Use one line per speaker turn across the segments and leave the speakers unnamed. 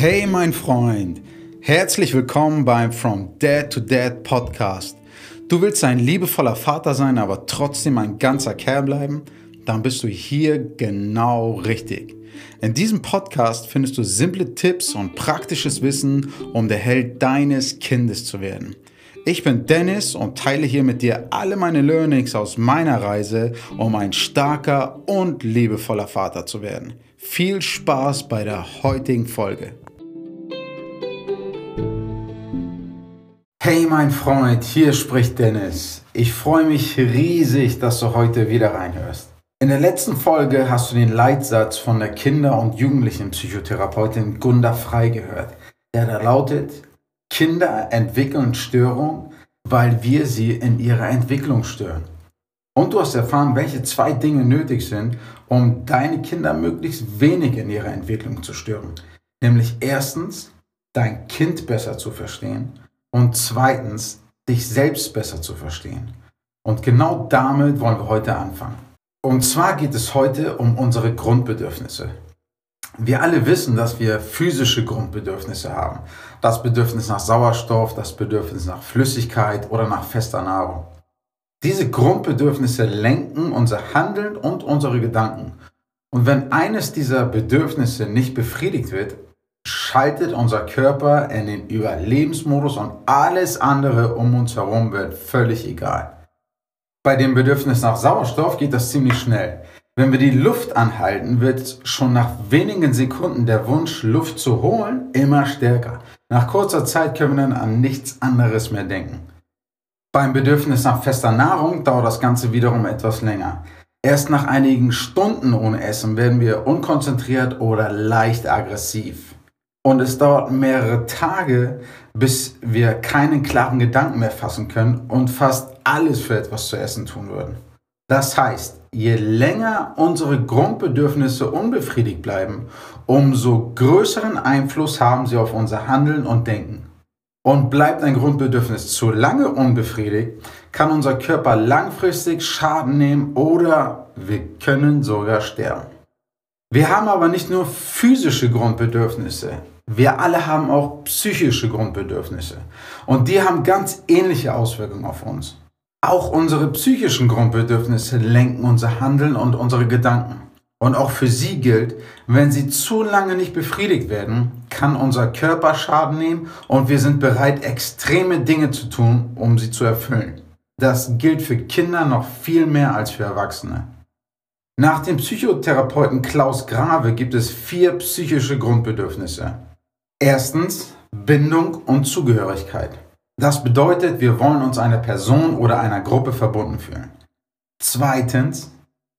Hey mein Freund, herzlich willkommen beim From Dad to Dad Podcast. Du willst ein liebevoller Vater sein, aber trotzdem ein ganzer Kerl bleiben? Dann bist du hier genau richtig. In diesem Podcast findest du simple Tipps und praktisches Wissen, um der Held deines Kindes zu werden. Ich bin Dennis und teile hier mit dir alle meine Learnings aus meiner Reise, um ein starker und liebevoller Vater zu werden. Viel Spaß bei der heutigen Folge. Hey mein Freund, hier spricht Dennis. Ich freue mich riesig, dass du heute wieder reinhörst. In der letzten Folge hast du den Leitsatz von der Kinder- und Jugendlichenpsychotherapeutin Gunda Frei gehört, der da lautet, Kinder entwickeln Störungen, weil wir sie in ihrer Entwicklung stören. Und du hast erfahren, welche zwei Dinge nötig sind, um deine Kinder möglichst wenig in ihrer Entwicklung zu stören. Nämlich erstens, dein Kind besser zu verstehen und zweitens, dich selbst besser zu verstehen. Und genau damit wollen wir heute anfangen. Und zwar geht es heute um unsere Grundbedürfnisse. Wir alle wissen, dass wir physische Grundbedürfnisse haben. Das Bedürfnis nach Sauerstoff, das Bedürfnis nach Flüssigkeit oder nach fester Nahrung. Diese Grundbedürfnisse lenken unser Handeln und unsere Gedanken. Und wenn eines dieser Bedürfnisse nicht befriedigt wird, schaltet unser Körper in den Überlebensmodus und alles andere um uns herum wird völlig egal. Bei dem Bedürfnis nach Sauerstoff geht das ziemlich schnell. Wenn wir die Luft anhalten, wird schon nach wenigen Sekunden der Wunsch, Luft zu holen, immer stärker. Nach kurzer Zeit können wir dann an nichts anderes mehr denken. Beim Bedürfnis nach fester Nahrung dauert das Ganze wiederum etwas länger. Erst nach einigen Stunden ohne Essen werden wir unkonzentriert oder leicht aggressiv. Und es dauert mehrere Tage, bis wir keinen klaren Gedanken mehr fassen können und fast alles für etwas zu essen tun würden. Das heißt, je länger unsere Grundbedürfnisse unbefriedigt bleiben, umso größeren Einfluss haben sie auf unser Handeln und Denken. Und bleibt ein Grundbedürfnis zu lange unbefriedigt, kann unser Körper langfristig Schaden nehmen oder wir können sogar sterben. Wir haben aber nicht nur physische Grundbedürfnisse, wir alle haben auch psychische Grundbedürfnisse und die haben ganz ähnliche Auswirkungen auf uns. Auch unsere psychischen Grundbedürfnisse lenken unser Handeln und unsere Gedanken. Und auch für sie gilt, wenn sie zu lange nicht befriedigt werden, kann unser Körper Schaden nehmen und wir sind bereit, extreme Dinge zu tun, um sie zu erfüllen. Das gilt für Kinder noch viel mehr als für Erwachsene. Nach dem Psychotherapeuten Klaus Grave gibt es vier psychische Grundbedürfnisse. Erstens Bindung und Zugehörigkeit. Das bedeutet, wir wollen uns einer Person oder einer Gruppe verbunden fühlen. Zweitens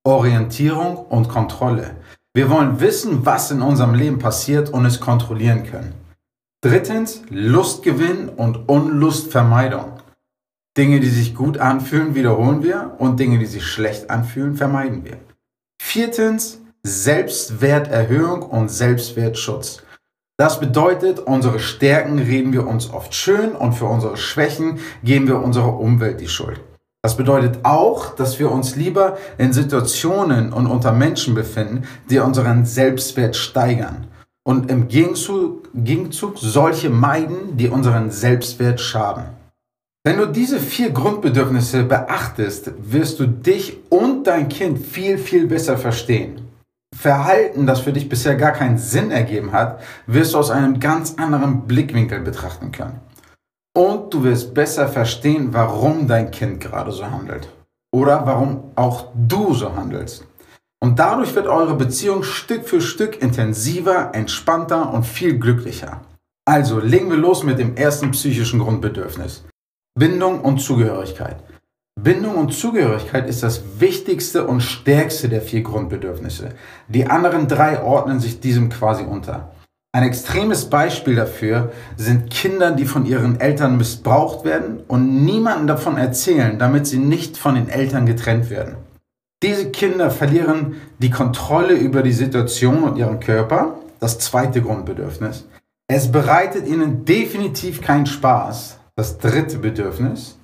Orientierung und Kontrolle. Wir wollen wissen, was in unserem Leben passiert und es kontrollieren können. Drittens Lustgewinn und Unlustvermeidung. Dinge, die sich gut anfühlen, wiederholen wir und Dinge, die sich schlecht anfühlen, vermeiden wir. Viertens Selbstwerterhöhung und Selbstwertschutz. Das bedeutet, unsere Stärken reden wir uns oft schön und für unsere Schwächen geben wir unserer Umwelt die Schuld. Das bedeutet auch, dass wir uns lieber in Situationen und unter Menschen befinden, die unseren Selbstwert steigern und im Gegenzug, Gegenzug solche meiden, die unseren Selbstwert schaden. Wenn du diese vier Grundbedürfnisse beachtest, wirst du dich und dein Kind viel, viel besser verstehen. Verhalten, das für dich bisher gar keinen Sinn ergeben hat, wirst du aus einem ganz anderen Blickwinkel betrachten können. Und du wirst besser verstehen, warum dein Kind gerade so handelt. Oder warum auch du so handelst. Und dadurch wird eure Beziehung Stück für Stück intensiver, entspannter und viel glücklicher. Also legen wir los mit dem ersten psychischen Grundbedürfnis. Bindung und Zugehörigkeit. Bindung und Zugehörigkeit ist das wichtigste und stärkste der vier Grundbedürfnisse. Die anderen drei ordnen sich diesem quasi unter. Ein extremes Beispiel dafür sind Kinder, die von ihren Eltern missbraucht werden und niemandem davon erzählen, damit sie nicht von den Eltern getrennt werden. Diese Kinder verlieren die Kontrolle über die Situation und ihren Körper, das zweite Grundbedürfnis. Es bereitet ihnen definitiv keinen Spaß, das dritte Bedürfnis.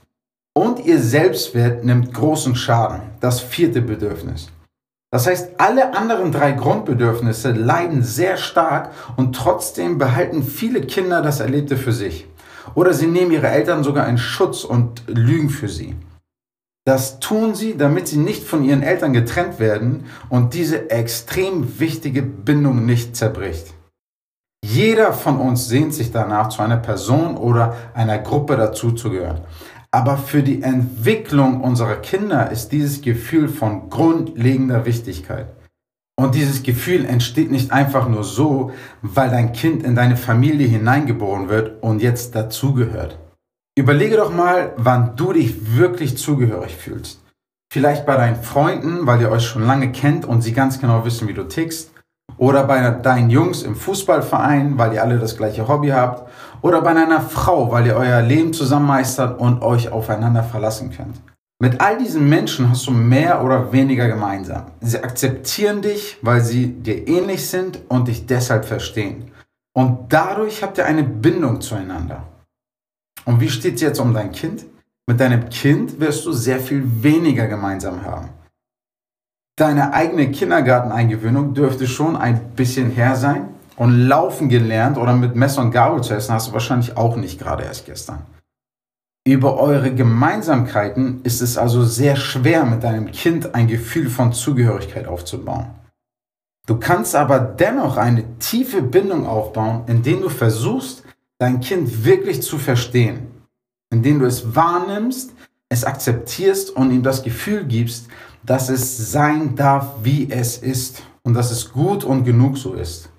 Und ihr Selbstwert nimmt großen Schaden. Das vierte Bedürfnis. Das heißt, alle anderen drei Grundbedürfnisse leiden sehr stark und trotzdem behalten viele Kinder das Erlebte für sich. Oder sie nehmen ihre Eltern sogar in Schutz und lügen für sie. Das tun sie, damit sie nicht von ihren Eltern getrennt werden und diese extrem wichtige Bindung nicht zerbricht. Jeder von uns sehnt sich danach, zu einer Person oder einer Gruppe dazuzugehören. Aber für die Entwicklung unserer Kinder ist dieses Gefühl von grundlegender Wichtigkeit. Und dieses Gefühl entsteht nicht einfach nur so, weil dein Kind in deine Familie hineingeboren wird und jetzt dazugehört. Überlege doch mal, wann du dich wirklich zugehörig fühlst. Vielleicht bei deinen Freunden, weil ihr euch schon lange kennt und sie ganz genau wissen, wie du tickst. Oder bei deinen Jungs im Fußballverein, weil ihr alle das gleiche Hobby habt. Oder bei einer Frau, weil ihr euer Leben zusammen meistert und euch aufeinander verlassen könnt. Mit all diesen Menschen hast du mehr oder weniger gemeinsam. Sie akzeptieren dich, weil sie dir ähnlich sind und dich deshalb verstehen. Und dadurch habt ihr eine Bindung zueinander. Und wie steht es jetzt um dein Kind? Mit deinem Kind wirst du sehr viel weniger gemeinsam haben. Deine eigene Kindergarteneingewöhnung dürfte schon ein bisschen her sein. Und laufen gelernt oder mit Messer und Gabel zu essen hast du wahrscheinlich auch nicht gerade erst gestern. Über eure Gemeinsamkeiten ist es also sehr schwer, mit deinem Kind ein Gefühl von Zugehörigkeit aufzubauen. Du kannst aber dennoch eine tiefe Bindung aufbauen, indem du versuchst, dein Kind wirklich zu verstehen, indem du es wahrnimmst, es akzeptierst und ihm das Gefühl gibst, dass es sein darf, wie es ist und dass es gut und genug so ist.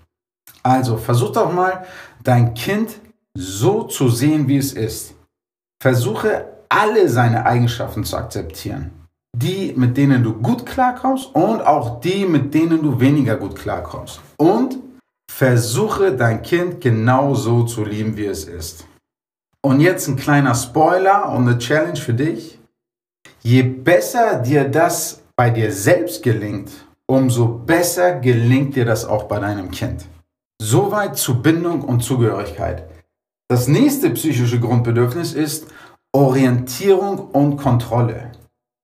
Also versuch doch mal, dein Kind so zu sehen, wie es ist. Versuche alle seine Eigenschaften zu akzeptieren. Die, mit denen du gut klarkommst und auch die, mit denen du weniger gut klarkommst. Und versuche dein Kind genauso zu lieben, wie es ist. Und jetzt ein kleiner Spoiler und eine Challenge für dich. Je besser dir das bei dir selbst gelingt, umso besser gelingt dir das auch bei deinem Kind. Soweit zu Bindung und Zugehörigkeit. Das nächste psychische Grundbedürfnis ist Orientierung und Kontrolle.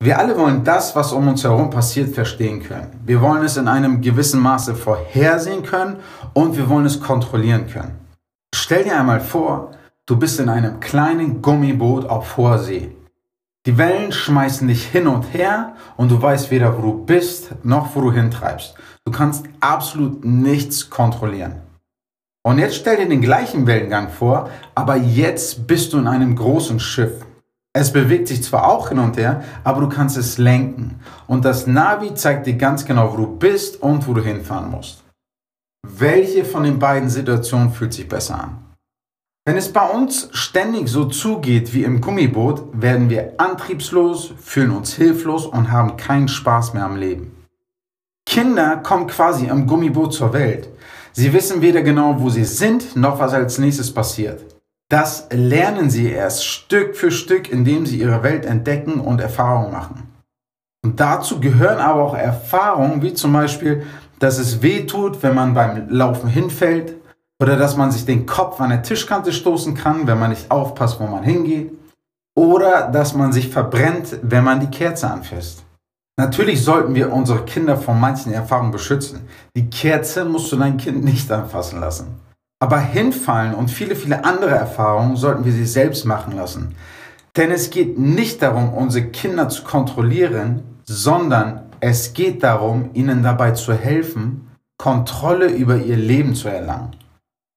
Wir alle wollen das, was um uns herum passiert, verstehen können. Wir wollen es in einem gewissen Maße vorhersehen können und wir wollen es kontrollieren können. Stell dir einmal vor, du bist in einem kleinen Gummiboot auf hoher See. Die Wellen schmeißen dich hin und her und du weißt weder, wo du bist, noch wo du hintreibst. Du kannst absolut nichts kontrollieren. Und jetzt stell dir den gleichen Wellengang vor, aber jetzt bist du in einem großen Schiff. Es bewegt sich zwar auch hin und her, aber du kannst es lenken. Und das Navi zeigt dir ganz genau, wo du bist und wo du hinfahren musst. Welche von den beiden Situationen fühlt sich besser an? Wenn es bei uns ständig so zugeht wie im Gummiboot, werden wir antriebslos, fühlen uns hilflos und haben keinen Spaß mehr am Leben. Kinder kommen quasi im Gummiboot zur Welt. Sie wissen weder genau, wo sie sind, noch was als nächstes passiert. Das lernen sie erst Stück für Stück, indem sie ihre Welt entdecken und Erfahrungen machen. Und dazu gehören aber auch Erfahrungen, wie zum Beispiel, dass es weh tut, wenn man beim Laufen hinfällt, oder dass man sich den Kopf an der Tischkante stoßen kann, wenn man nicht aufpasst, wo man hingeht. Oder dass man sich verbrennt, wenn man die Kerze anfasst. Natürlich sollten wir unsere Kinder vor manchen Erfahrungen beschützen. Die Kerze musst du dein Kind nicht anfassen lassen. Aber hinfallen und viele, viele andere Erfahrungen sollten wir sie selbst machen lassen. Denn es geht nicht darum, unsere Kinder zu kontrollieren, sondern es geht darum, ihnen dabei zu helfen, Kontrolle über ihr Leben zu erlangen.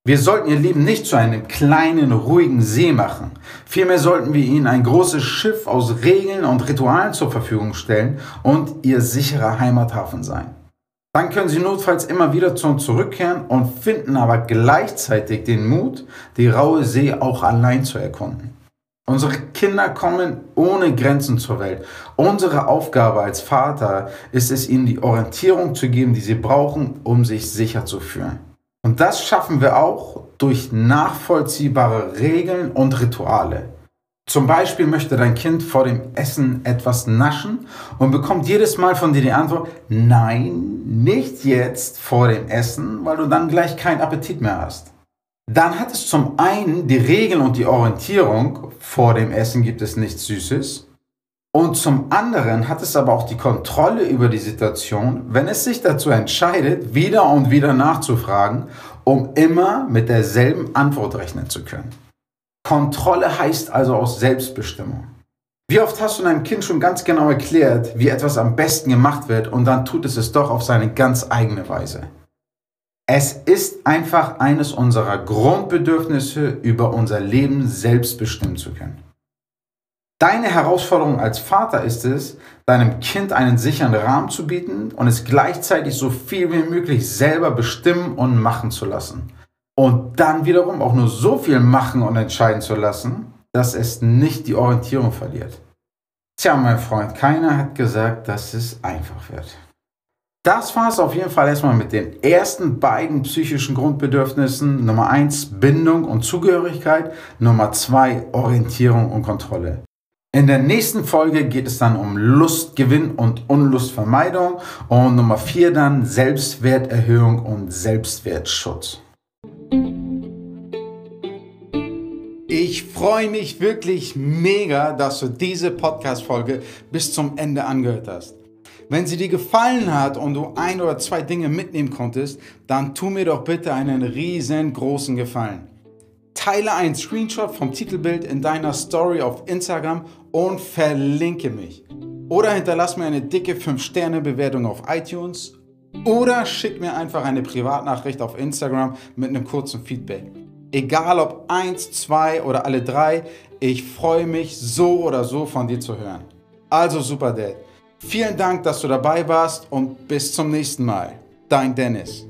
Wir sollten ihr Leben nicht zu einem kleinen, ruhigen See machen. Vielmehr sollten wir ihnen ein großes Schiff aus Regeln und Ritualen zur Verfügung stellen und ihr sicherer Heimathafen sein. Dann können sie notfalls immer wieder zu uns zurückkehren und finden aber gleichzeitig den Mut, die raue See auch allein zu erkunden. Unsere Kinder kommen ohne Grenzen zur Welt. Unsere Aufgabe als Vater ist es, ihnen die Orientierung zu geben, die sie brauchen, um sich sicher zu fühlen. Und das schaffen wir auch durch nachvollziehbare Regeln und Rituale. Zum Beispiel möchte dein Kind vor dem Essen etwas naschen und bekommt jedes Mal von dir die Antwort, nein, nicht jetzt vor dem Essen, weil du dann gleich keinen Appetit mehr hast. Dann hat es zum einen die Regeln und die Orientierung, vor dem Essen gibt es nichts Süßes. Und zum anderen hat es aber auch die Kontrolle über die Situation, wenn es sich dazu entscheidet, wieder und wieder nachzufragen, um immer mit derselben Antwort rechnen zu können. Kontrolle heißt also auch Selbstbestimmung. Wie oft hast du deinem Kind schon ganz genau erklärt, wie etwas am besten gemacht wird und dann tut es es doch auf seine ganz eigene Weise? Es ist einfach eines unserer Grundbedürfnisse, über unser Leben selbst bestimmen zu können. Deine Herausforderung als Vater ist es, deinem Kind einen sicheren Rahmen zu bieten und es gleichzeitig so viel wie möglich selber bestimmen und machen zu lassen. Und dann wiederum auch nur so viel machen und entscheiden zu lassen, dass es nicht die Orientierung verliert. Tja, mein Freund, keiner hat gesagt, dass es einfach wird. Das war es auf jeden Fall erstmal mit den ersten beiden psychischen Grundbedürfnissen. Nummer eins Bindung und Zugehörigkeit. Nummer zwei Orientierung und Kontrolle. In der nächsten Folge geht es dann um Lustgewinn und Unlustvermeidung und Nummer 4 dann Selbstwerterhöhung und Selbstwertschutz. Ich freue mich wirklich mega, dass du diese Podcast-Folge bis zum Ende angehört hast. Wenn sie dir gefallen hat und du ein oder zwei Dinge mitnehmen konntest, dann tu mir doch bitte einen riesengroßen Gefallen. Teile einen Screenshot vom Titelbild in deiner Story auf Instagram und verlinke mich. Oder hinterlass mir eine dicke 5-Sterne-Bewertung auf iTunes oder schick mir einfach eine Privatnachricht auf Instagram mit einem kurzen Feedback. Egal ob eins, zwei oder alle drei, ich freue mich so oder so von dir zu hören. Also super Dad. Vielen Dank, dass du dabei warst und bis zum nächsten Mal. Dein Dennis.